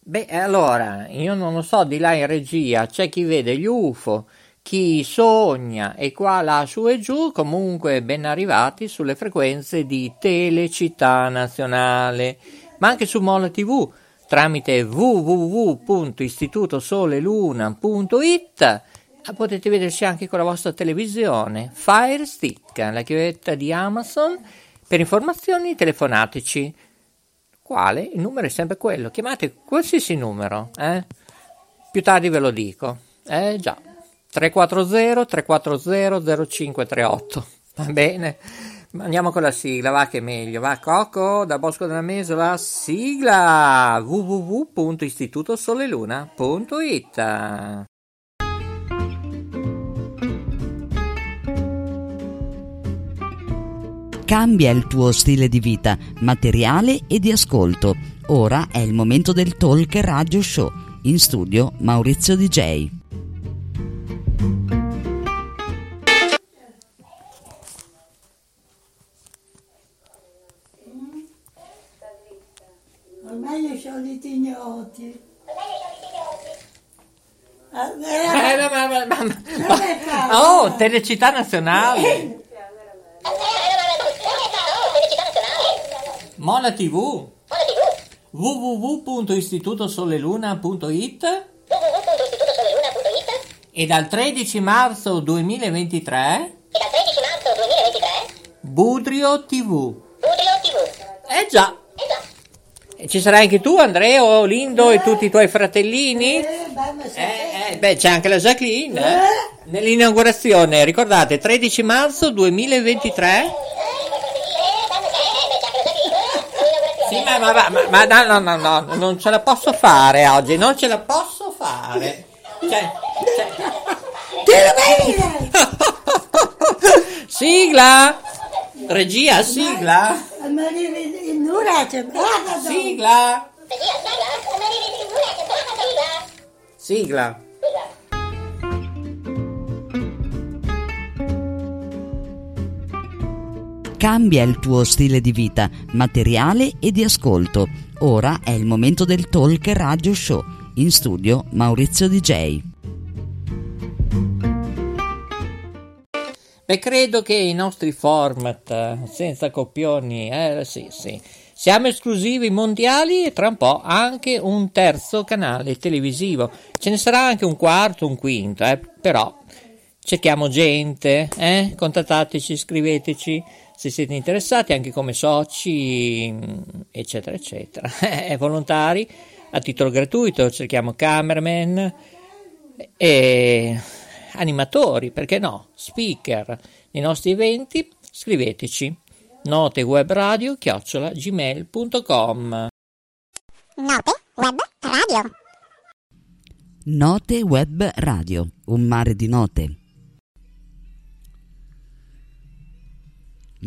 Beh, allora, io non lo so, di là in regia c'è chi vede gli UFO, chi sogna e qua, là, su e giù, comunque ben arrivati sulle frequenze di Telecittà Nazionale, ma anche su Mola TV tramite www.istitutosoleluna.it potete vederci anche con la vostra televisione Fire Stick, la chiavetta di Amazon. Per informazioni telefonateci quale? Il numero è sempre quello. Chiamate qualsiasi numero, eh? Più tardi ve lo dico. Eh già. 340 340 0538. Va bene? Andiamo con la sigla, va che è meglio. Va Coco da Bosco della Mesola, sigla www.istitutosoleluna.it. Cambia il tuo stile di vita, materiale e di ascolto. Ora è il momento del Talk Radio Show. In studio Maurizio DJ. Ormai i tignoti. Eh, ma, ma, ma, ma, oh, Telecittà Nazionale. Mola TV. www.istitutosoleluna.it e dal 13 marzo 2023 Budrio TV. Eh già. E ci sarai anche tu, Andrea, Lindo e tutti i tuoi fratellini? Eh, beh, Eh, eh, beh, c'è anche la Jacqueline. eh? Nell'inaugurazione, ricordate, 13 marzo 2023. Sì, ma, ma, ma, ma- no, no, no, no, non ce la posso fare oggi, non ce la posso fare. Cioè, cioè... sigla! Regia, sigla! Sigla! Sigla! Cambia il tuo stile di vita, materiale e di ascolto. Ora è il momento del Talk Radio Show. In studio Maurizio DJ. Beh, credo che i nostri format eh, senza copioni, eh, sì, sì. Siamo esclusivi mondiali e tra un po' anche un terzo canale televisivo. Ce ne sarà anche un quarto, un quinto, eh, però cerchiamo gente, eh? Contattateci, scriveteci se siete interessati, anche come soci, eccetera, eccetera. È volontari, a titolo gratuito, cerchiamo cameraman e animatori, perché no, speaker nei nostri eventi, scriveteci notewebradio chiocciola gmail.com Note Web Radio. Note Web Radio, un mare di note.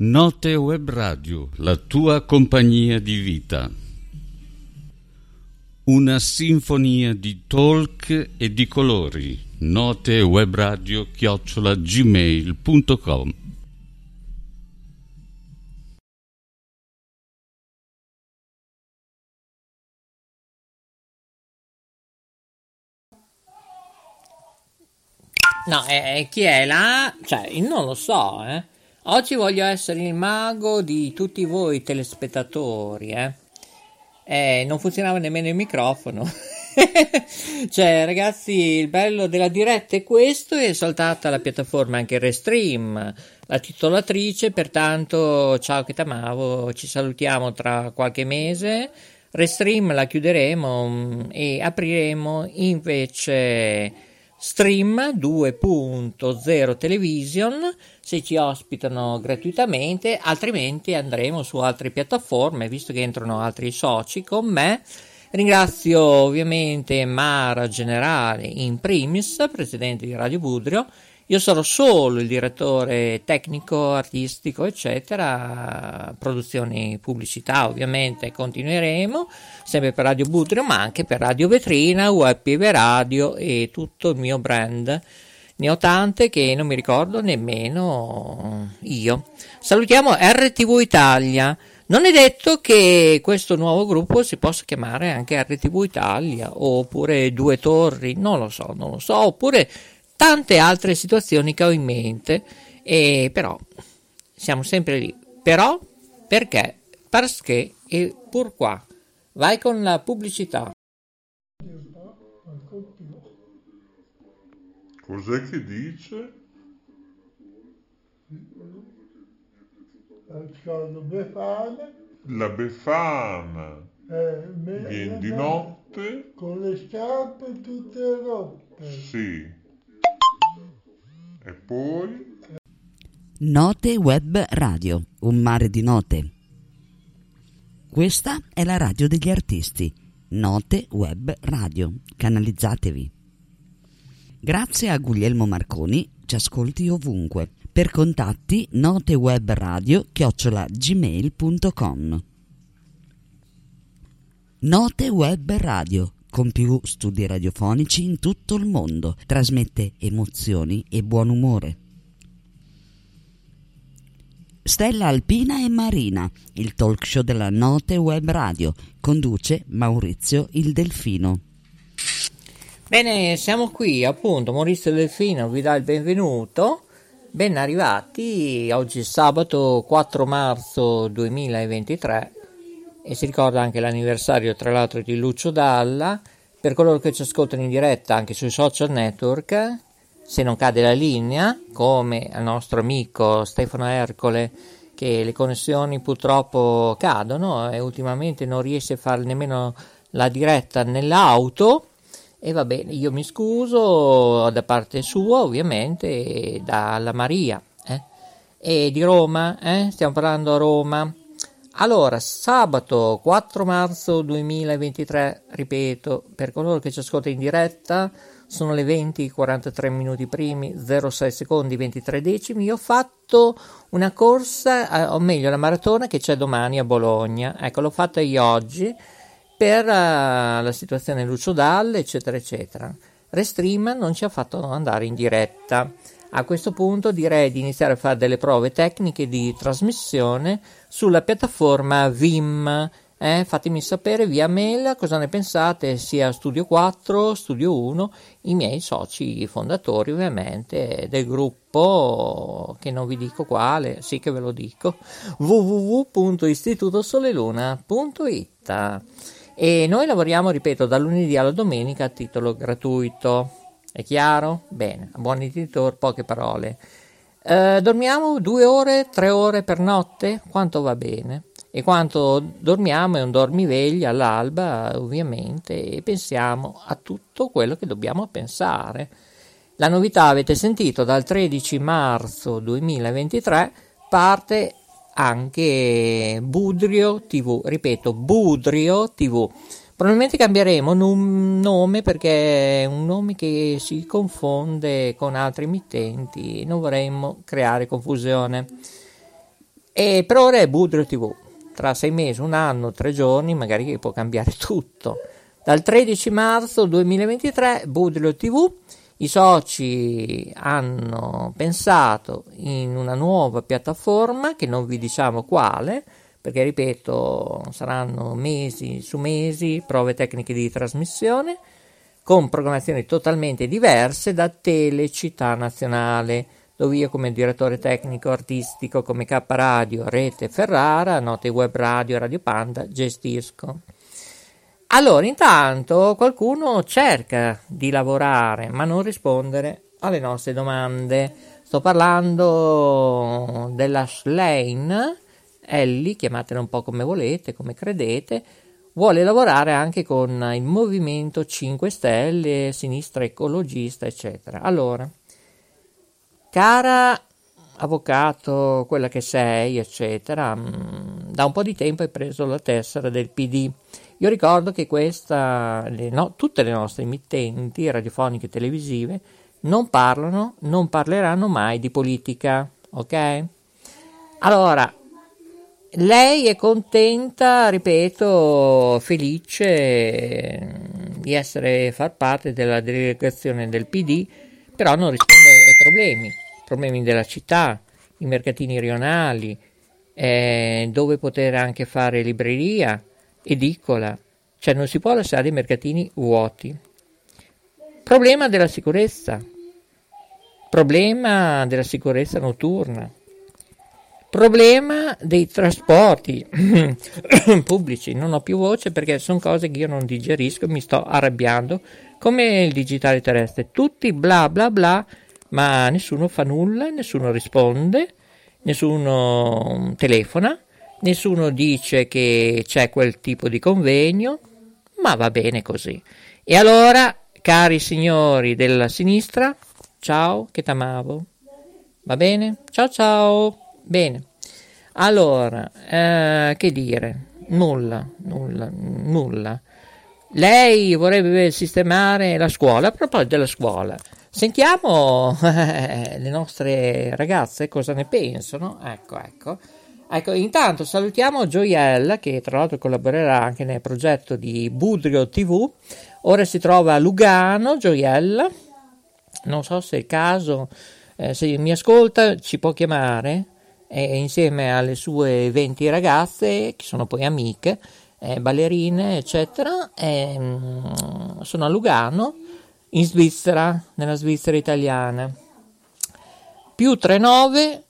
Note Web Radio, la tua compagnia di vita. Una sinfonia di talk e di colori. Note Web Radio chiocciola gmail.com No, eh, eh, chi è là? Cioè, io non lo so, eh. Oggi voglio essere il mago di tutti voi telespettatori, eh. Eh, non funzionava nemmeno il microfono. cioè, ragazzi, il bello della diretta è questo, è saltata la piattaforma anche Restream, la titolatrice, pertanto ciao che t'amavo, ci salutiamo tra qualche mese. Restream la chiuderemo mm, e apriremo invece Stream 2.0 Television se ci ospitano gratuitamente, altrimenti andremo su altre piattaforme, visto che entrano altri soci con me. Ringrazio ovviamente Mara Generale in primis, presidente di Radio Budrio, io sono solo il direttore tecnico, artistico, eccetera, produzioni pubblicità ovviamente continueremo, sempre per Radio Budrio, ma anche per Radio Vetrina, Web Radio e tutto il mio brand. Ne ho tante che non mi ricordo nemmeno io. Salutiamo RTV Italia. Non è detto che questo nuovo gruppo si possa chiamare anche RTV Italia oppure Due Torri, non lo so, non lo so, oppure tante altre situazioni che ho in mente, e però siamo sempre lì. Però perché? Perché e pourquoi? Vai con la pubblicità. Cos'è che dice? Scordo Befana. La Befana. Eh, Viene di notte? Con le scarpe tutte rotte. Sì. E poi? Note Web Radio, un mare di note. Questa è la radio degli artisti. Note Web Radio. Canalizzatevi. Grazie a Guglielmo Marconi, ci ascolti ovunque. Per contatti notewebradio chiocciola gmail.com Note Web Radio, con più studi radiofonici in tutto il mondo, trasmette emozioni e buon umore. Stella Alpina e Marina, il talk show della Note Web Radio, conduce Maurizio il Delfino. Bene, siamo qui appunto, Maurizio Delfino vi dà il benvenuto, ben arrivati, oggi è sabato 4 marzo 2023 e si ricorda anche l'anniversario tra l'altro di Lucio Dalla, per coloro che ci ascoltano in diretta anche sui social network, se non cade la linea, come al nostro amico Stefano Ercole, che le connessioni purtroppo cadono e ultimamente non riesce a fare nemmeno la diretta nell'auto. E va bene, io mi scuso da parte sua, ovviamente, e dalla Maria. Eh? E di Roma, eh? stiamo parlando a Roma. Allora, sabato 4 marzo 2023, ripeto, per coloro che ci ascoltano in diretta, sono le 20, 43 minuti primi, 06 secondi, 23 decimi. Io ho fatto una corsa, eh, o meglio, la maratona che c'è domani a Bologna. Ecco, l'ho fatta io oggi per uh, la situazione Lucio Dalle, eccetera, eccetera. Restream non ci ha fatto andare in diretta. A questo punto direi di iniziare a fare delle prove tecniche di trasmissione sulla piattaforma Vim. Eh, fatemi sapere via mail cosa ne pensate sia Studio 4, Studio 1, i miei soci fondatori ovviamente del gruppo che non vi dico quale, sì che ve lo dico, www.istitutosoleluna.it e noi lavoriamo, ripeto, da lunedì alla domenica a titolo gratuito. È chiaro? Bene, a buon editor, poche parole. Eh, dormiamo due ore, tre ore per notte? Quanto va bene? E quanto dormiamo è un dormiveglia all'alba, ovviamente, e pensiamo a tutto quello che dobbiamo pensare. La novità, avete sentito, dal 13 marzo 2023 parte anche Budrio TV, ripeto, Budrio TV. Probabilmente cambieremo un nome perché è un nome che si confonde con altri emittenti, non vorremmo creare confusione. E per ora è Budrio TV. Tra sei mesi, un anno, tre giorni, magari può cambiare tutto. Dal 13 marzo 2023 Budrio TV i soci hanno pensato in una nuova piattaforma che non vi diciamo quale, perché ripeto, saranno mesi su mesi prove tecniche di trasmissione con programmazioni totalmente diverse da Telecittà Nazionale, dove io come direttore tecnico artistico come K Radio, Rete Ferrara, Note Web Radio, Radio Panda gestisco. Allora, intanto qualcuno cerca di lavorare ma non rispondere alle nostre domande. Sto parlando della Slane, Ellie, chiamatela un po' come volete, come credete, vuole lavorare anche con il Movimento 5 Stelle, Sinistra Ecologista, eccetera. Allora, cara avvocato, quella che sei, eccetera, mm, da un po' di tempo hai preso la tessera del PD. Io ricordo che questa, le no, tutte le nostre emittenti radiofoniche e televisive non parlano, non parleranno mai di politica, ok? Allora, lei è contenta, ripeto, felice di essere far parte della delegazione del PD, però non risponde ai problemi problemi della città, i mercatini rionali, eh, dove poter anche fare libreria, edicola, cioè non si può lasciare i mercatini vuoti. Problema della sicurezza, problema della sicurezza notturna, problema dei trasporti pubblici. Non ho più voce perché sono cose che io non digerisco, mi sto arrabbiando, come il digitale terrestre, tutti bla bla bla ma nessuno fa nulla, nessuno risponde, nessuno telefona, nessuno dice che c'è quel tipo di convegno, ma va bene così. E allora, cari signori della sinistra, ciao, che t'amavo. Va bene? Ciao ciao. Bene. Allora, eh, che dire? Nulla, nulla, nulla. Lei vorrebbe sistemare la scuola. A proposito della scuola, Sentiamo eh, le nostre ragazze cosa ne pensano. Ecco, ecco. Ecco, intanto salutiamo Gioiella che tra l'altro collaborerà anche nel progetto di Budrio TV. Ora si trova a Lugano, Gioiella. Non so se è il caso, eh, se mi ascolta ci può chiamare eh, insieme alle sue 20 ragazze che sono poi amiche, eh, ballerine, eccetera. sono a Lugano in Svizzera, nella Svizzera italiana. Più 39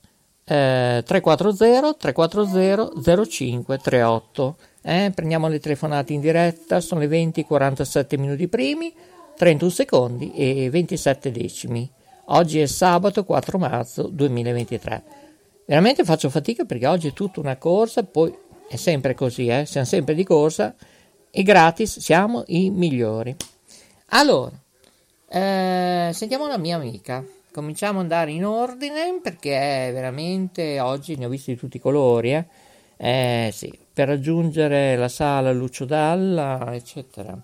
eh, 340 340 0538. Eh, prendiamo le telefonate in diretta, sono le 20 47 minuti primi, 31 secondi e 27 decimi. Oggi è sabato 4 marzo 2023. Veramente faccio fatica perché oggi è tutta una corsa, poi è sempre così, eh? siamo sempre di corsa e gratis siamo i migliori. Allora, eh, sentiamo la mia amica. Cominciamo ad andare in ordine perché veramente oggi ne ho visti di tutti i colori. Eh, eh sì, per raggiungere la sala Lucio Dalla, eccetera.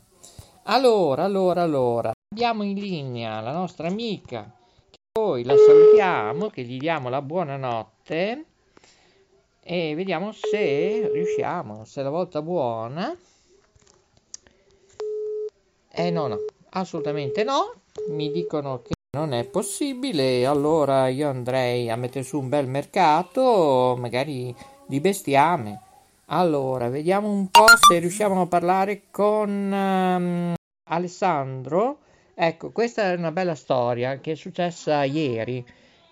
Allora, allora, allora, abbiamo in linea la nostra amica, che poi la salutiamo, che gli diamo la buonanotte e vediamo se riusciamo, se è la volta buona. Eh no, no, Assolutamente no, mi dicono che non è possibile, allora io andrei a mettere su un bel mercato, magari di bestiame. Allora, vediamo un po' se riusciamo a parlare con um, Alessandro. Ecco, questa è una bella storia che è successa ieri,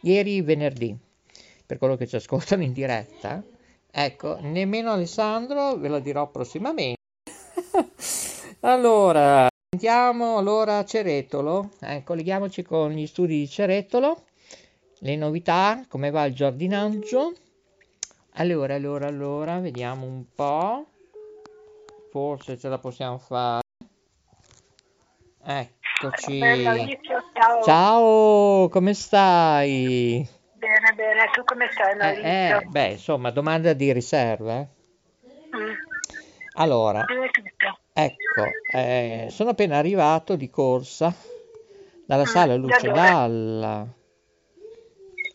ieri venerdì, per quello che ci ascoltano in diretta. Ecco, nemmeno Alessandro, ve lo dirò prossimamente. allora, Sentiamo allora Ceretolo, eh, colleghiamoci con gli studi di Ceretolo, le novità, come va il giardinaggio. Allora, allora, allora, vediamo un po', forse ce la possiamo fare. Eccoci. ciao. ciao, come stai? Bene, bene, tu come stai Maurizio? Eh, eh, beh, insomma, domanda di riserva. Eh? Mm. Allora, ecco, eh, sono appena arrivato di corsa dalla Mm, sala Luce? Dalla.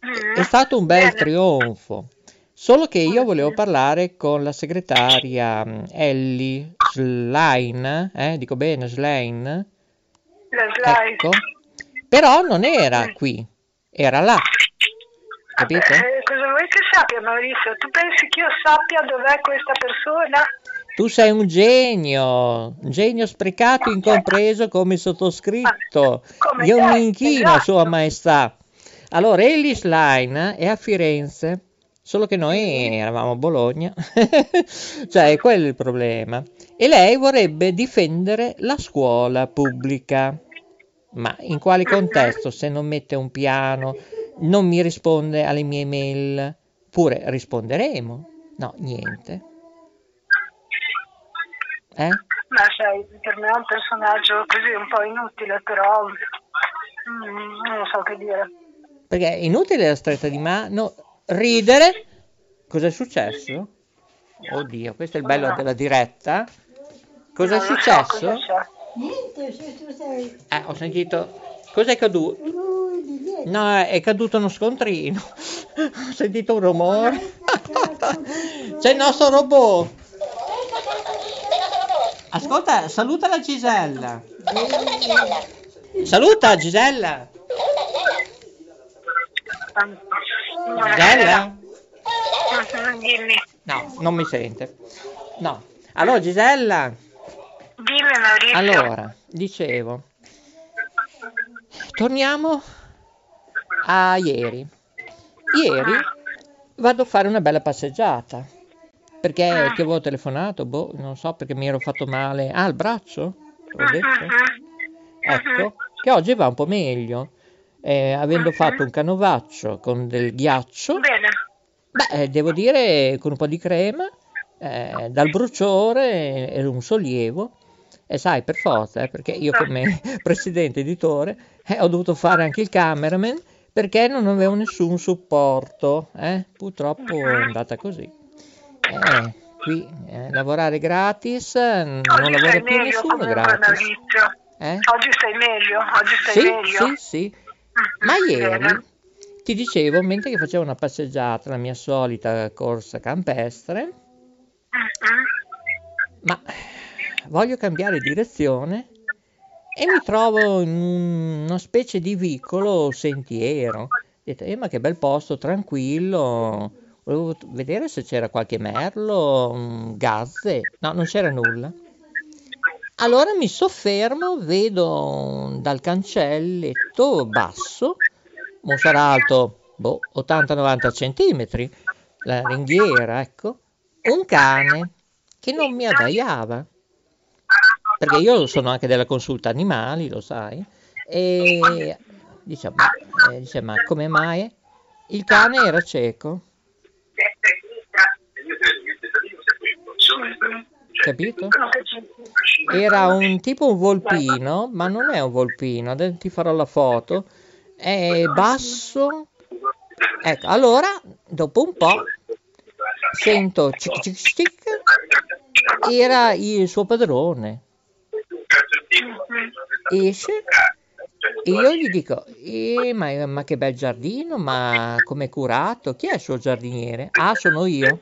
Mm, È stato un bel trionfo, solo che io volevo parlare con la segretaria mm, Ellie Schlein, eh, dico bene, Schlein, ecco, però non era Mm. qui, era là, capito? Vabbè, eh, cosa vuoi che sappia Maurizio? Tu pensi che io sappia dov'è questa persona? Tu sei un genio, un genio sprecato, incompreso come sottoscritto. Come Io mi inchino a esatto. Sua Maestà. Allora, Ellis Line è a Firenze, solo che noi eravamo a Bologna, cioè è quello il problema. E lei vorrebbe difendere la scuola pubblica. Ma in quale contesto? Se non mette un piano, non mi risponde alle mie mail, pure risponderemo. No, niente. Eh? Ma sai, per me è un personaggio così un po' inutile, però mm, non so che dire. Perché è inutile la stretta di mano, ridere. Cos'è successo? Oddio, questo è il bello della diretta. Lo so successo? cosa. Niente, tu sei... Eh, ho sentito. Cos'è caduto? No, è caduto uno scontrino. Ho sentito un rumore. C'è il nostro robot. Ascolta, saluta la Gisella. Saluta Gisella. Gisella? Dimmi, No, non mi sente. No. Allora Gisella, dimmi Maurizio. allora, dicevo, torniamo a ieri. Ieri vado a fare una bella passeggiata. Perché ti avevo telefonato? Boh, non so perché mi ero fatto male. Ah, il braccio? Te l'ho detto? Ecco, che oggi va un po' meglio. Eh, avendo fatto un canovaccio con del ghiaccio, Bene. beh, eh, devo dire con un po' di crema, eh, dal bruciore era un sollievo. E sai, per forza, eh, perché io come presidente editore eh, ho dovuto fare anche il cameraman perché non avevo nessun supporto. eh. Purtroppo è andata così. Eh, qui eh, lavorare gratis, eh, non lavora più meglio nessuno gratis. Eh? Oggi stai meglio, oggi stai Sì, meglio. sì, sì. Ma Mhm, ieri ti dicevo, mentre che facevo una passeggiata, la mia solita corsa campestre, Mhm. ma voglio cambiare direzione e mi trovo in un- una specie di vicolo sentiero. Ho detto, eh, ma che bel posto, tranquillo. Volevo vedere se c'era qualche merlo, gazze. No, non c'era nulla. Allora mi soffermo, vedo dal cancelletto basso, mo sarà alto boh, 80-90 centimetri, la ringhiera, ecco, un cane che non mi addaiava. Perché io sono anche della consulta animali, lo sai, e dice, ma, eh, dice, ma come mai? Il cane era cieco, capito? Era un tipo un volpino, ma non è un volpino, adesso ti farò la foto. È basso. Ecco, allora, dopo un po', sento cic cic cic, era il suo padrone. Esce e io gli dico, eh, ma, ma che bel giardino, ma come curato? Chi è il suo giardiniere? Ah, sono io.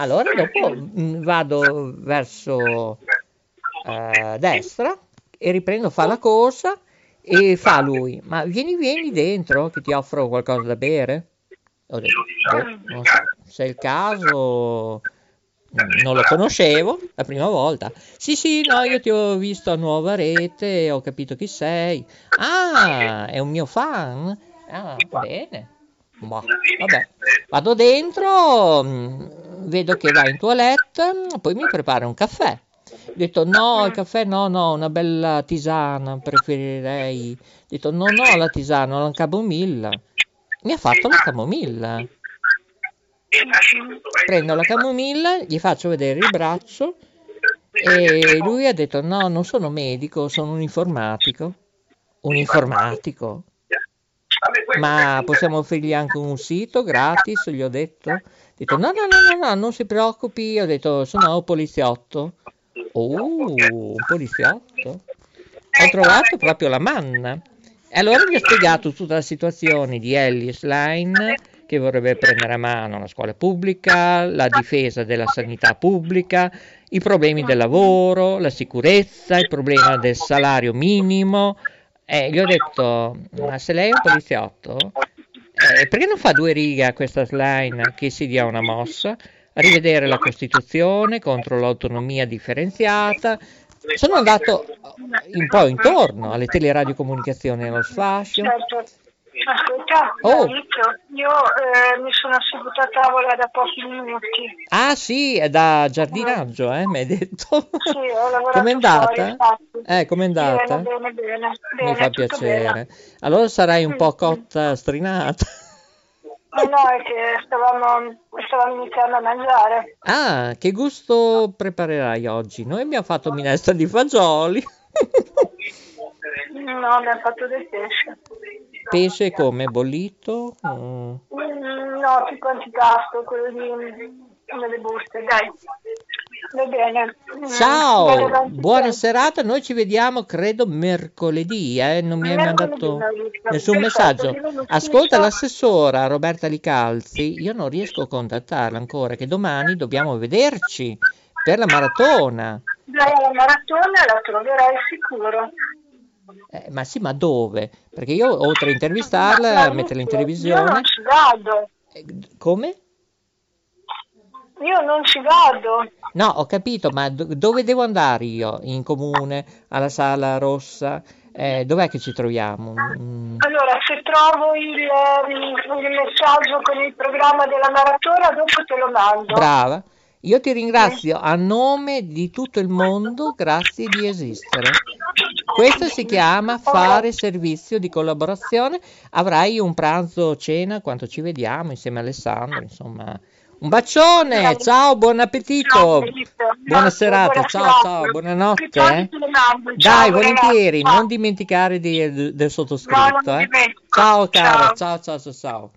Allora dopo mm, vado verso eh, destra e riprendo a fare la corsa e fa lui, ma vieni vieni dentro che ti offro qualcosa da bere? Ho detto, "Boh, non so, se è il caso mm, non lo conoscevo la prima volta. Sì, sì, no, io ti ho visto a Nuova Rete, ho capito chi sei. Ah, è un mio fan? Ah, bene. Boh, vabbè, vado dentro, mm, vedo che va in toilette, poi mi prepara un caffè. Ho detto no, il caffè no, no, una bella tisana, preferirei. Ho detto no, no, la tisana, la camomilla. Mi ha fatto la camomilla. Prendo la camomilla, gli faccio vedere il braccio e lui ha detto no, non sono medico, sono un informatico. Un informatico? Ma possiamo offrirgli anche un sito gratis? Gli ho detto. Ho detto no, no, no, no, no, non si preoccupi. Ho detto sono poliziotto. Oh, un poliziotto. Ho trovato proprio la manna. E allora gli ho spiegato tutta la situazione di Ellis Line che vorrebbe prendere a mano la scuola pubblica, la difesa della sanità pubblica, i problemi del lavoro, la sicurezza, il problema del salario minimo. E gli ho detto, ma se lei è un poliziotto, eh, perché non fa due righe a questa slide che si dia una mossa? Rivedere la Costituzione contro l'autonomia differenziata. Sono andato un po' intorno alle teleradiocomunicazioni allo sfascio. Ascolta, Oh. Maurizio, io eh, mi sono seduta a tavola da pochi minuti. Ah sì, è da giardinaggio, eh, mi hai detto. Sì, ho lavorato Com'è fuori, andata? infatti. Eh, com'è andata? Bene, bene, bene. Mi bene, fa tutto piacere. bene. Allora sarai un po' cotta strinata. Ma no, è che stavamo, stavamo iniziando a mangiare. Ah, che gusto preparerai oggi? Noi abbiamo fatto minestra di fagioli. No, abbiamo fatto del pesce. Pesce come? Bollito? Mm. No, tipo antipasto, quello di delle buste, dai. Va bene. Ciao, buona serata. Noi ci vediamo, credo, mercoledì. Eh? Non mi hai Mercoledì mandato nessun messaggio. Ascolta l'assessora Roberta Licalzi. Io non riesco a contattarla ancora, che domani dobbiamo vederci per la maratona. Dai alla maratona la troverai sicuro. Eh, ma sì, ma dove? Perché io oltre a intervistarla, a ma metterla in Io televisione. non ci vado. eh, Come? Io non ci vado. No, ho capito, ma do- dove devo andare io? In comune, alla sala rossa? Eh, dov'è che ci troviamo? Mm, Allora, se trovo il, ehm, il messaggio con il programma della maratona, dopo te lo mando. brava. Io ti ringrazio a nome di tutto il mondo, grazie di esistere. Questo si chiama fare servizio di collaborazione. Avrai un pranzo cena quando ci vediamo insieme a Alessandro, insomma. Un bacione, ciao, buon appetito. Buona serata, ciao, ciao, buonanotte. Dai, volentieri, non dimenticare di- del sottoscritto. eh. Ciao cara, Ciao. ciao ciao ciao ciao.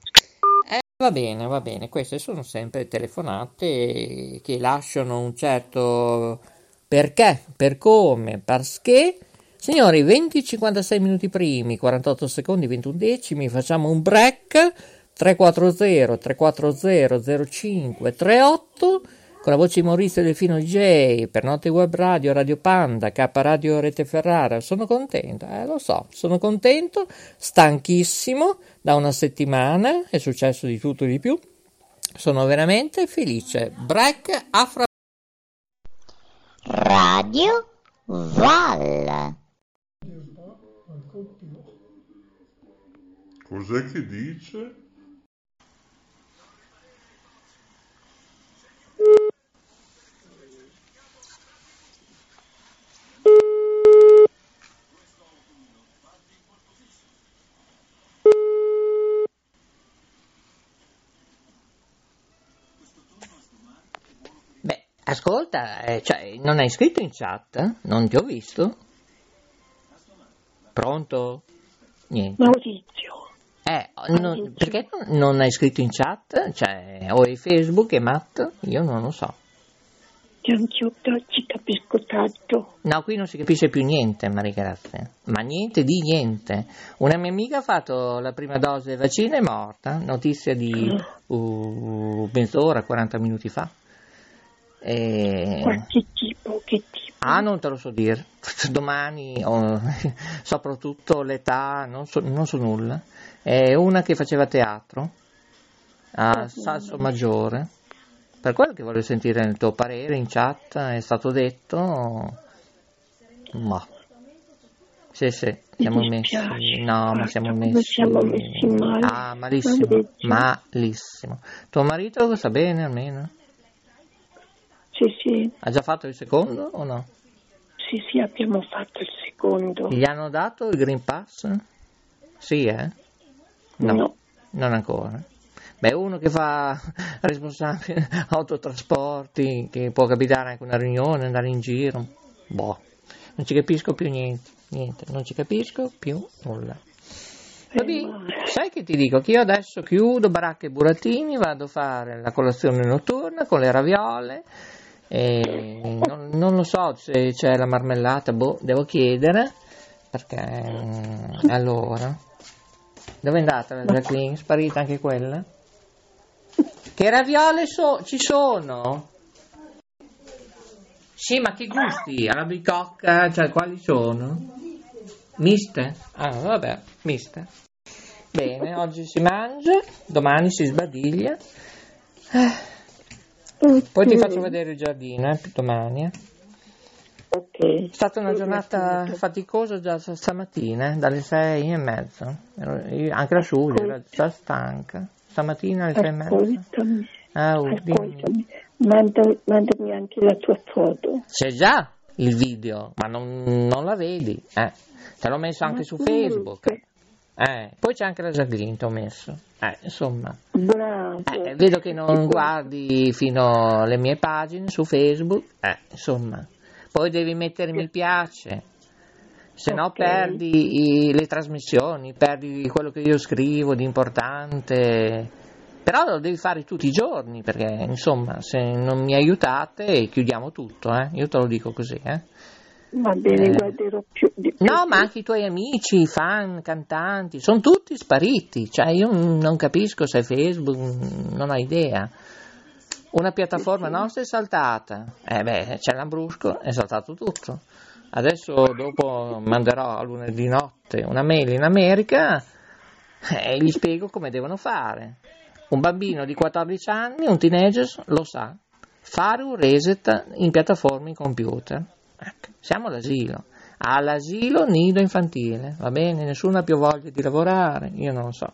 Eh, va bene, va bene, queste sono sempre telefonate che lasciano un certo perché, per come, perché. Signori, 20-56 minuti primi, 48 secondi, 21 decimi, facciamo un break. 340 340 05 38 con la voce di Maurizio Delfino DJ per Notte Web Radio, Radio Panda, K Radio Rete Ferrara. Sono contento, eh, lo so, sono contento, stanchissimo da una settimana, è successo di tutto e di più. Sono veramente felice. Break a fra Radio Val. Cos'è che dice? Beh, ascolta, eh, cioè, non hai scritto in chat? Non ti ho visto? Pronto? Niente. Maurizio, Eh, non- perché non- non hai scritto in chat? Cioè, o hai Facebook e Matt? Io non lo so. anch'io però ci capisco tanto. No, qui non si capisce più niente, Maria Grazia. Ma niente di niente. Una mia amica ha fatto la prima dose del vaccino e è morta. Notizia di uh, mezz'ora, 40 minuti fa. E... Qualche tipo, che tipo? Ah, non te lo so dire. Domani, oh, soprattutto l'età, non so, non so nulla. È una che faceva teatro a Salso Maggiore. Per quello che voglio sentire il tuo parere in chat, è stato detto. Ma. Sì, sì, siamo messi. No, ma siamo messi. siamo messi male. Ah, malissimo. Malissimo. Tuo marito lo sta bene almeno? Sì, sì, Ha già fatto il secondo o no? sì, sì, abbiamo fatto il secondo. Gli hanno dato il Green Pass? Sì, eh? No, No. non ancora. Beh, uno che fa responsabile autotrasporti, che può capitare anche una riunione, andare in giro. Boh, non ci capisco più niente, niente, non ci capisco più nulla. Vabbè, sai che ti dico? Che io adesso chiudo baracche e burattini, vado a fare la colazione notturna con le raviole. E non, non lo so se c'è la marmellata, boh, devo chiedere. Perché mm, allora, dove è andata la Jacqueline? Sparita anche quella? Che raviole so- ci sono? Sì, ma che gusti? Alla bicocca, cioè quali sono? Miste? Ah, vabbè, miste. Bene, oggi si mangia, domani si sbadiglia. Eh, Poi ti faccio vedere il giardino, eh, domani. eh. Ok. È stata una giornata faticosa già stamattina, eh, dalle sei e mezza. Anche la Giulia era già stanca. Stamattina alle sei e mezza. Ah, oh, dimmi. ascoltami, Manda- mandami anche la tua foto. C'è già il video, ma non, non la vedi. Eh. Te l'ho messo anche Ma su Facebook. Eh, poi c'è anche la Jacqueline, ho messo. Eh, insomma, Bravo. eh, vedo che non guardi fino alle mie pagine su Facebook. Eh, insomma, poi devi mettere mi piace. Se no Ok. perdi i- le trasmissioni, perdi quello che io scrivo di importante. Però lo devi fare tutti i giorni, perché insomma, se non mi aiutate chiudiamo tutto, eh? Io te lo dico così, eh? Va bene, Eh. guarderò più di più. No, ma anche i tuoi amici, fan, cantanti, sono tutti spariti. Cioè, io non capisco se Facebook, non ho idea. Una piattaforma nostra è saltata. Eh beh, c'è l'Ambrusco, è saltato tutto. Adesso dopo manderò a lunedì notte una mail in America e gli spiego come devono fare. Un bambino di 14 anni, un teenager, lo sa. Fare un reset in piattaforme in computer. Ecco, siamo all'asilo. All'asilo nido infantile, va bene? Nessuno ha più voglia di lavorare, io non lo so.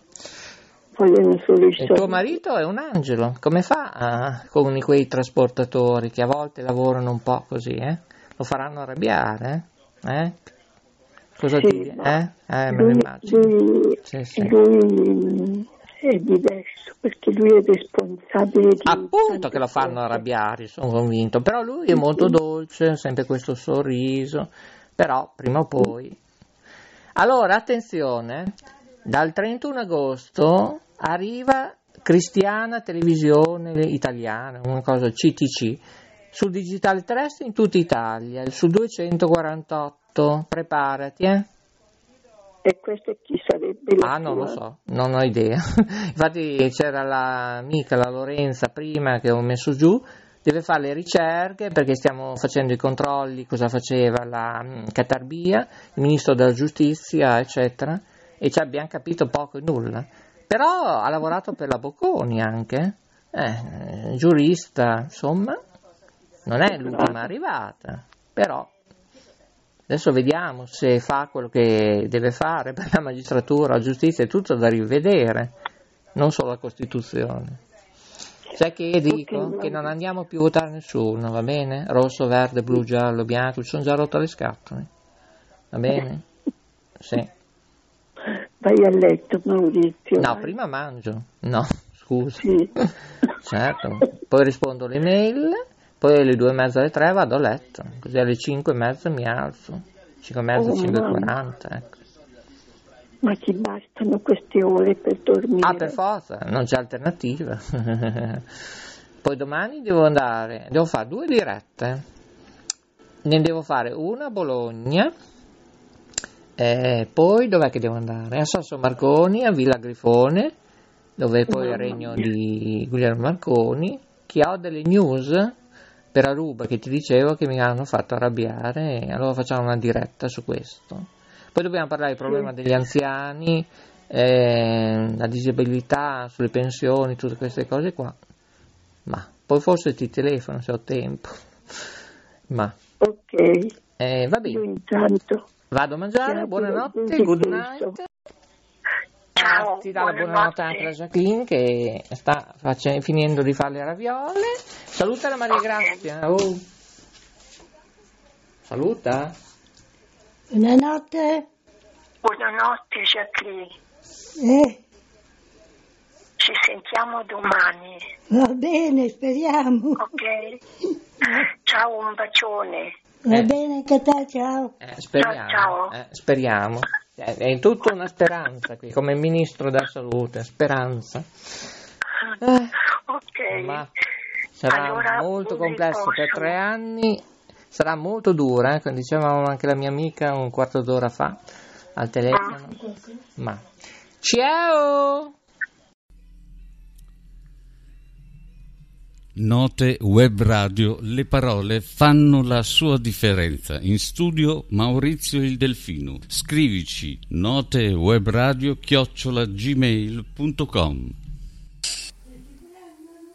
Il tuo marito è un angelo, come fa ah, con quei trasportatori che a volte lavorano un po' così, eh? Lo faranno arrabbiare, eh? Eh? Cosa Sì, ti Eh? Eh, me lo immagino. lui- Sì, sì. lui, è diverso perché lui è responsabile di Appunto che lo fanno arrabbiare, sono convinto, però lui è molto dolce, sempre questo sorriso, però prima o poi. Allora, attenzione, dal 31 agosto arriva Cristiana Televisione Italiana, una cosa CTC, sul digitale terrestre in tutta Italia, su 248, preparati, eh. E questo chi sarebbe Ah, non lo so, non ho idea. Infatti c'era l'amica, la Lorenza, prima che ho messo giù, deve fare le ricerche perché stiamo facendo i controlli, cosa faceva la mm, Catarbia, il ministro della giustizia, eccetera, e ci abbiamo capito poco e nulla. Però ha lavorato per la Bocconi anche, eh, giurista, insomma, non è l'ultima arrivata, però Adesso vediamo se fa quello che deve fare per la magistratura, la giustizia, è tutto da rivedere, non solo la Costituzione. Sai che dico? Che non andiamo più a votare nessuno, va bene? Rosso, verde, blu, giallo, bianco, ci sono già rotte le scatole, va bene? Sì. Vai a letto Maurizio. No, vai. prima mangio. No, scusa. Sì. Certo, poi rispondo alle mail, poi alle due e mezza alle tre vado a letto, così alle cinque e mezza mi alzo, cinque e mezza, Oh, cinque e quaranta, ecco. Ma ti bastano queste ore per dormire? Ah, per forza, non c'è alternativa. Poi domani devo andare, devo fare due dirette. Ne devo fare una a Bologna, e poi dov'è che devo andare? A Sasso Marconi, a Villa Grifone, dove poi è il regno di Guglielmo Marconi, che ho delle news per Aruba che ti dicevo che mi hanno fatto arrabbiare, allora facciamo una diretta su questo. Poi dobbiamo parlare del problema degli anziani, eh, la disabilità, sulle pensioni, tutte queste cose qua. Ma poi forse ti telefono se ho tempo. Ma Ok, eh, va io bene, intanto vado a mangiare, buonanotte, buon good night. Ciao, Ah, ti dà la buonanotte. anche la Jacqueline che sta face- finendo di fare le raviole. Saluta la Maria Grazia. Oh. Saluta. Buonanotte. Buonanotte Jacqueline, Eh, ci sentiamo domani, va bene, speriamo. ok? Ciao, un bacione. Va Eh. bene anche a te, ciao. Eh, speriamo. Ciao, ciao. eh, speriamo. Eh, È tutta una speranza qui, come ministro della salute. Speranza. Eh, Ok. ma sarà Allora, molto complesso per tre anni. Sarà molto dura, eh, come diceva anche la mia amica un quarto d'ora fa al telefono. Ma ciao! Note web radio, le parole fanno la sua differenza. In studio Maurizio il Delfino. Scrivici notewebradio chiocciola gmail.com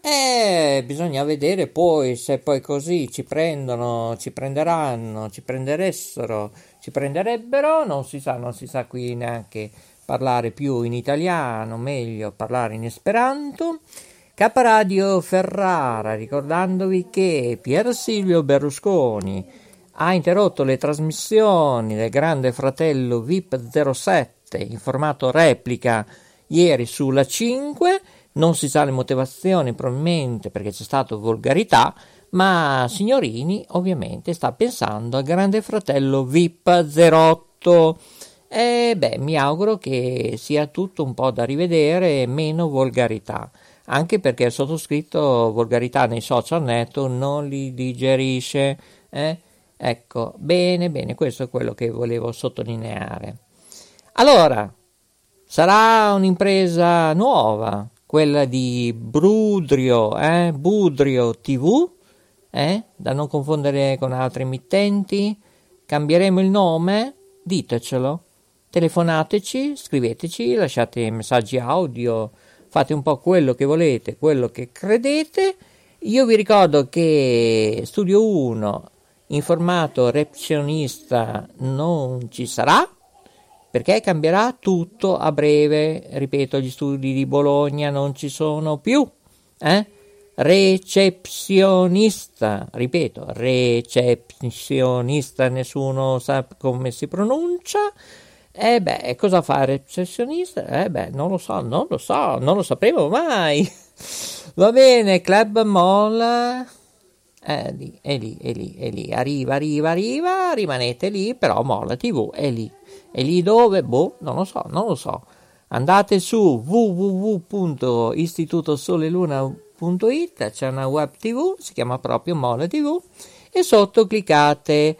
Eh, bisogna vedere poi se poi così ci prendono, ci prenderanno, ci prenderessero, ci prenderebbero, non si sa, non si sa qui neanche parlare più in italiano, meglio parlare in esperanto. Caparadio Ferrara, ricordandovi che Pier Silvio Berlusconi ha interrotto le trasmissioni del Grande Fratello VIP 07 7 in formato replica ieri sulla 5, non si sa le motivazioni probabilmente perché c'è stata volgarità, ma Signorini ovviamente sta pensando al grande fratello VIP 08 e beh, mi auguro che sia tutto un po' da rivedere e meno volgarità, anche perché il sottoscritto volgarità nei social network non li digerisce. Eh? Ecco, bene, bene, questo è quello che volevo sottolineare. Allora, sarà un'impresa nuova, quella di Brudrio, eh? Budrio TV, eh? da non confondere con altre emittenti. Cambieremo il nome? Ditecelo. Telefonateci, scriveteci, lasciate messaggi audio, fate un po' quello che volete, quello che credete. Io vi ricordo che Studio 1 in formato receptionista non ci sarà perché cambierà tutto a breve. Ripeto, gli studi di Bologna non ci sono più. Eh? Recepzionista, ripeto, recepzionista, nessuno sa come si pronuncia. E eh beh, cosa fa il recepzionista? Eh beh, non lo so, non lo so, non lo sapremo mai. Va bene, Club Molla. È lì, è lì, è lì, è lì. Arriva, arriva, arriva. Rimanete lì, però Molla TV è lì. E lì dove? Boh, non lo so, non lo so. Andate su www.istitutosoleluna.it, c'è una web tv, si chiama proprio Mola TV, e sotto cliccate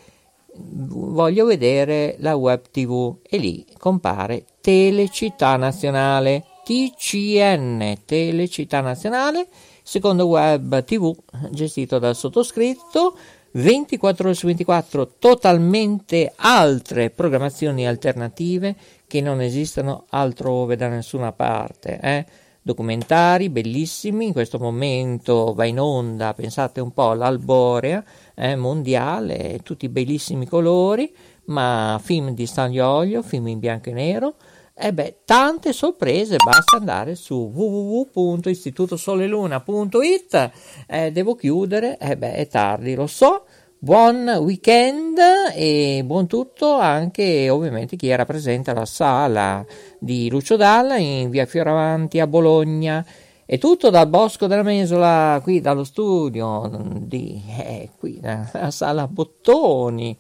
voglio vedere la web tv e lì compare Telecittà Nazionale, TCN, Telecittà Nazionale, secondo web tv gestito dal sottoscritto 24 ore su 24 totalmente altre programmazioni alternative che non esistono altrove da nessuna parte. Eh? Documentari bellissimi, in questo momento va in onda, pensate un po', l'alborea eh, mondiale, tutti bellissimi colori, ma film di Stagliolio, film in bianco e nero, e eh beh, tante sorprese, basta andare su www.istitutosoleluna.it. Eh, devo chiudere, eh beh, è tardi, lo so. Buon weekend e buon tutto anche ovviamente chi era presente alla sala di Lucio Dalla in via Fioravanti a Bologna. È tutto dal Bosco della Mesola, qui dallo studio di eh, qui, la sala Bottoni,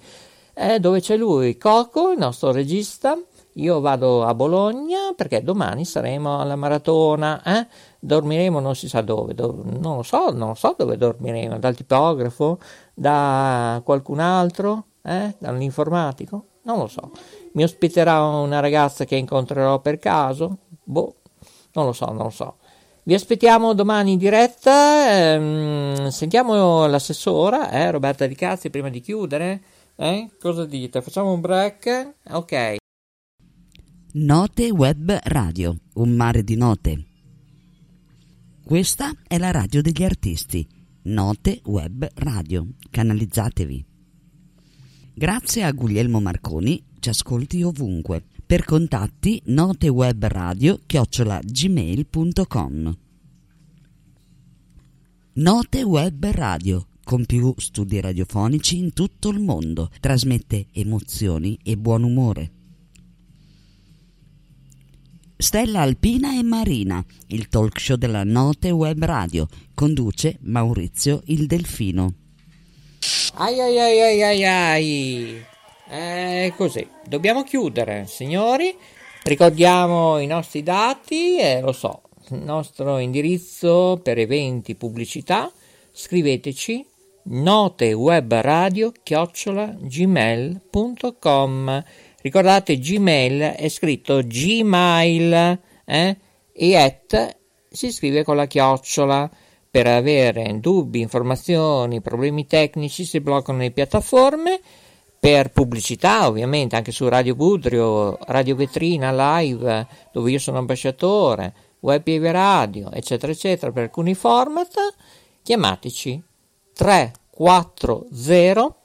eh, dove c'è lui, Coco, il nostro regista. Io vado a Bologna perché domani saremo alla maratona, eh? dormiremo non si sa dove, dove, non lo so, non lo so dove dormiremo, dal tipografo, da qualcun altro, eh? dall'informatico, non lo so. Mi ospiterà una ragazza che incontrerò per caso, boh, non lo so, non lo so. Vi aspettiamo domani in diretta, ehm, sentiamo l'assessora, eh, Roberta Di Cazzi, prima di chiudere. Eh? Cosa dite? Facciamo un break? Ok. Note Web Radio, un mare di note. Questa è la radio degli artisti. Note Web Radio. Canalizzatevi. Grazie a Guglielmo Marconi, ci ascolti ovunque. Per contatti notewebradio chiocciola gmail.com Note Web Radio con più studi radiofonici in tutto il mondo. Trasmette emozioni e buon umore. Stella Alpina e Marina, il talk show della Note Web Radio. Conduce Maurizio il Delfino. Ai ai ai ai ai ai. È così. Dobbiamo chiudere, signori. Ricordiamo i nostri dati, eh, lo so, il nostro indirizzo per eventi, pubblicità. Scriveteci notewebradio gmail.com Ricordate Gmail è scritto Gmail eh? e at si scrive con la chiocciola. Per avere dubbi, informazioni, problemi tecnici si bloccano le piattaforme. Per pubblicità, ovviamente, anche su Radio Budrio, Radio Vetrina Live, dove io sono ambasciatore, Web Radio, eccetera, eccetera, per alcuni format, chiamateci 340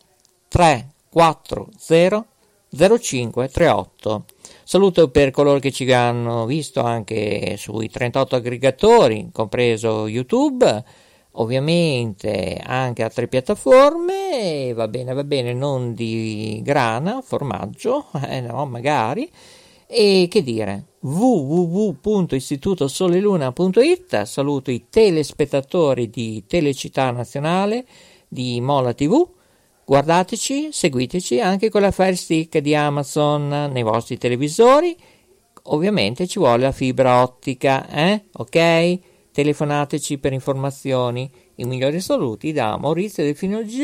340 0538. Saluto per coloro che ci hanno visto anche sui 38 aggregatori, compreso YouTube, ovviamente anche altre piattaforme, va bene, va bene, non di grana, formaggio, eh no, magari. E che dire, www.istitutosoleluna.it, saluto i telespettatori di Telecittà Nazionale, di Mola TV, guardateci, seguiteci anche con la Fire Stick di Amazon nei vostri televisori, ovviamente ci vuole la fibra ottica, eh? Ok? Telefonateci per informazioni. I migliori saluti da Maurizio Delfino J.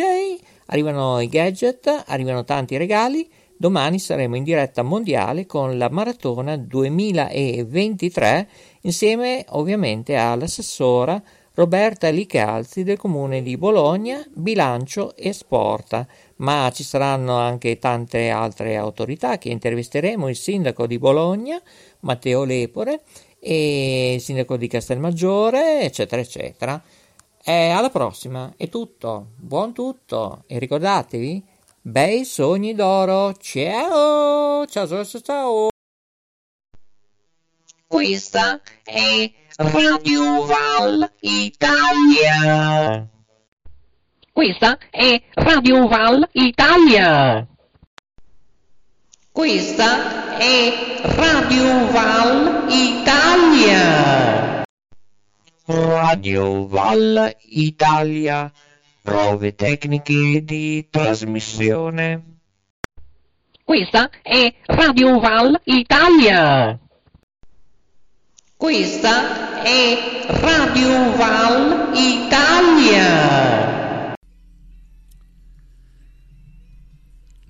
Arrivano i gadget, arrivano tanti regali. Domani saremo in diretta mondiale con la maratona 2023 insieme ovviamente all'assessora Roberta Licalzi del comune di Bologna, bilancio e sport. Ma ci saranno anche tante altre autorità che intervisteremo, il sindaco di Bologna, Matteo Lepore, e il sindaco di Castelmaggiore, eccetera, eccetera. E alla prossima, è tutto, buon tutto e ricordatevi, bei sogni d'oro, ciao, ciao, ciao, ciao. Questa è Radio Val Italia. Questa è Radio Val Italia. Questa è Radio Val Italia. Radio Val Italia. Prove tecniche di trasmissione. Questa è Radio Val Italia. Questa è Radio Val Italia.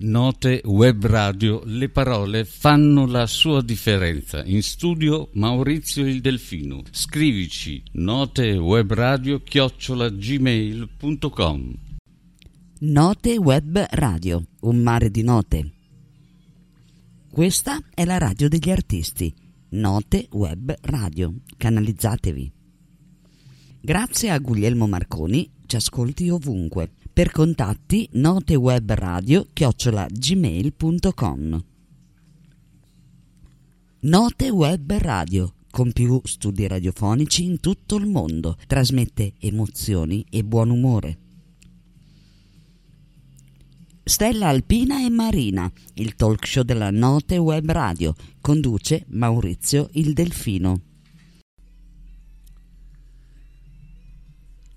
Note web radio, le parole fanno la sua differenza. In studio Maurizio il Delfino. Scrivici note radio chiocciola gmail.com. Note web radio, un mare di note. Questa è la radio degli artisti. Note web radio. Canalizzatevi. Grazie a Guglielmo Marconi, ci ascolti ovunque. Per contatti note web radio chiocciola gmail.com. Note web radio con più studi radiofonici in tutto il mondo. Trasmette emozioni e buon umore. Stella Alpina e Marina, il talk show della Note Web Radio, conduce Maurizio il Delfino.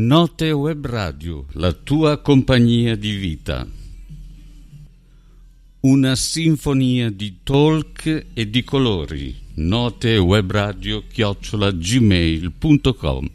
Note web radio, la tua compagnia di vita. Una sinfonia di talk e di colori. Note web radio chiocciola gmail.com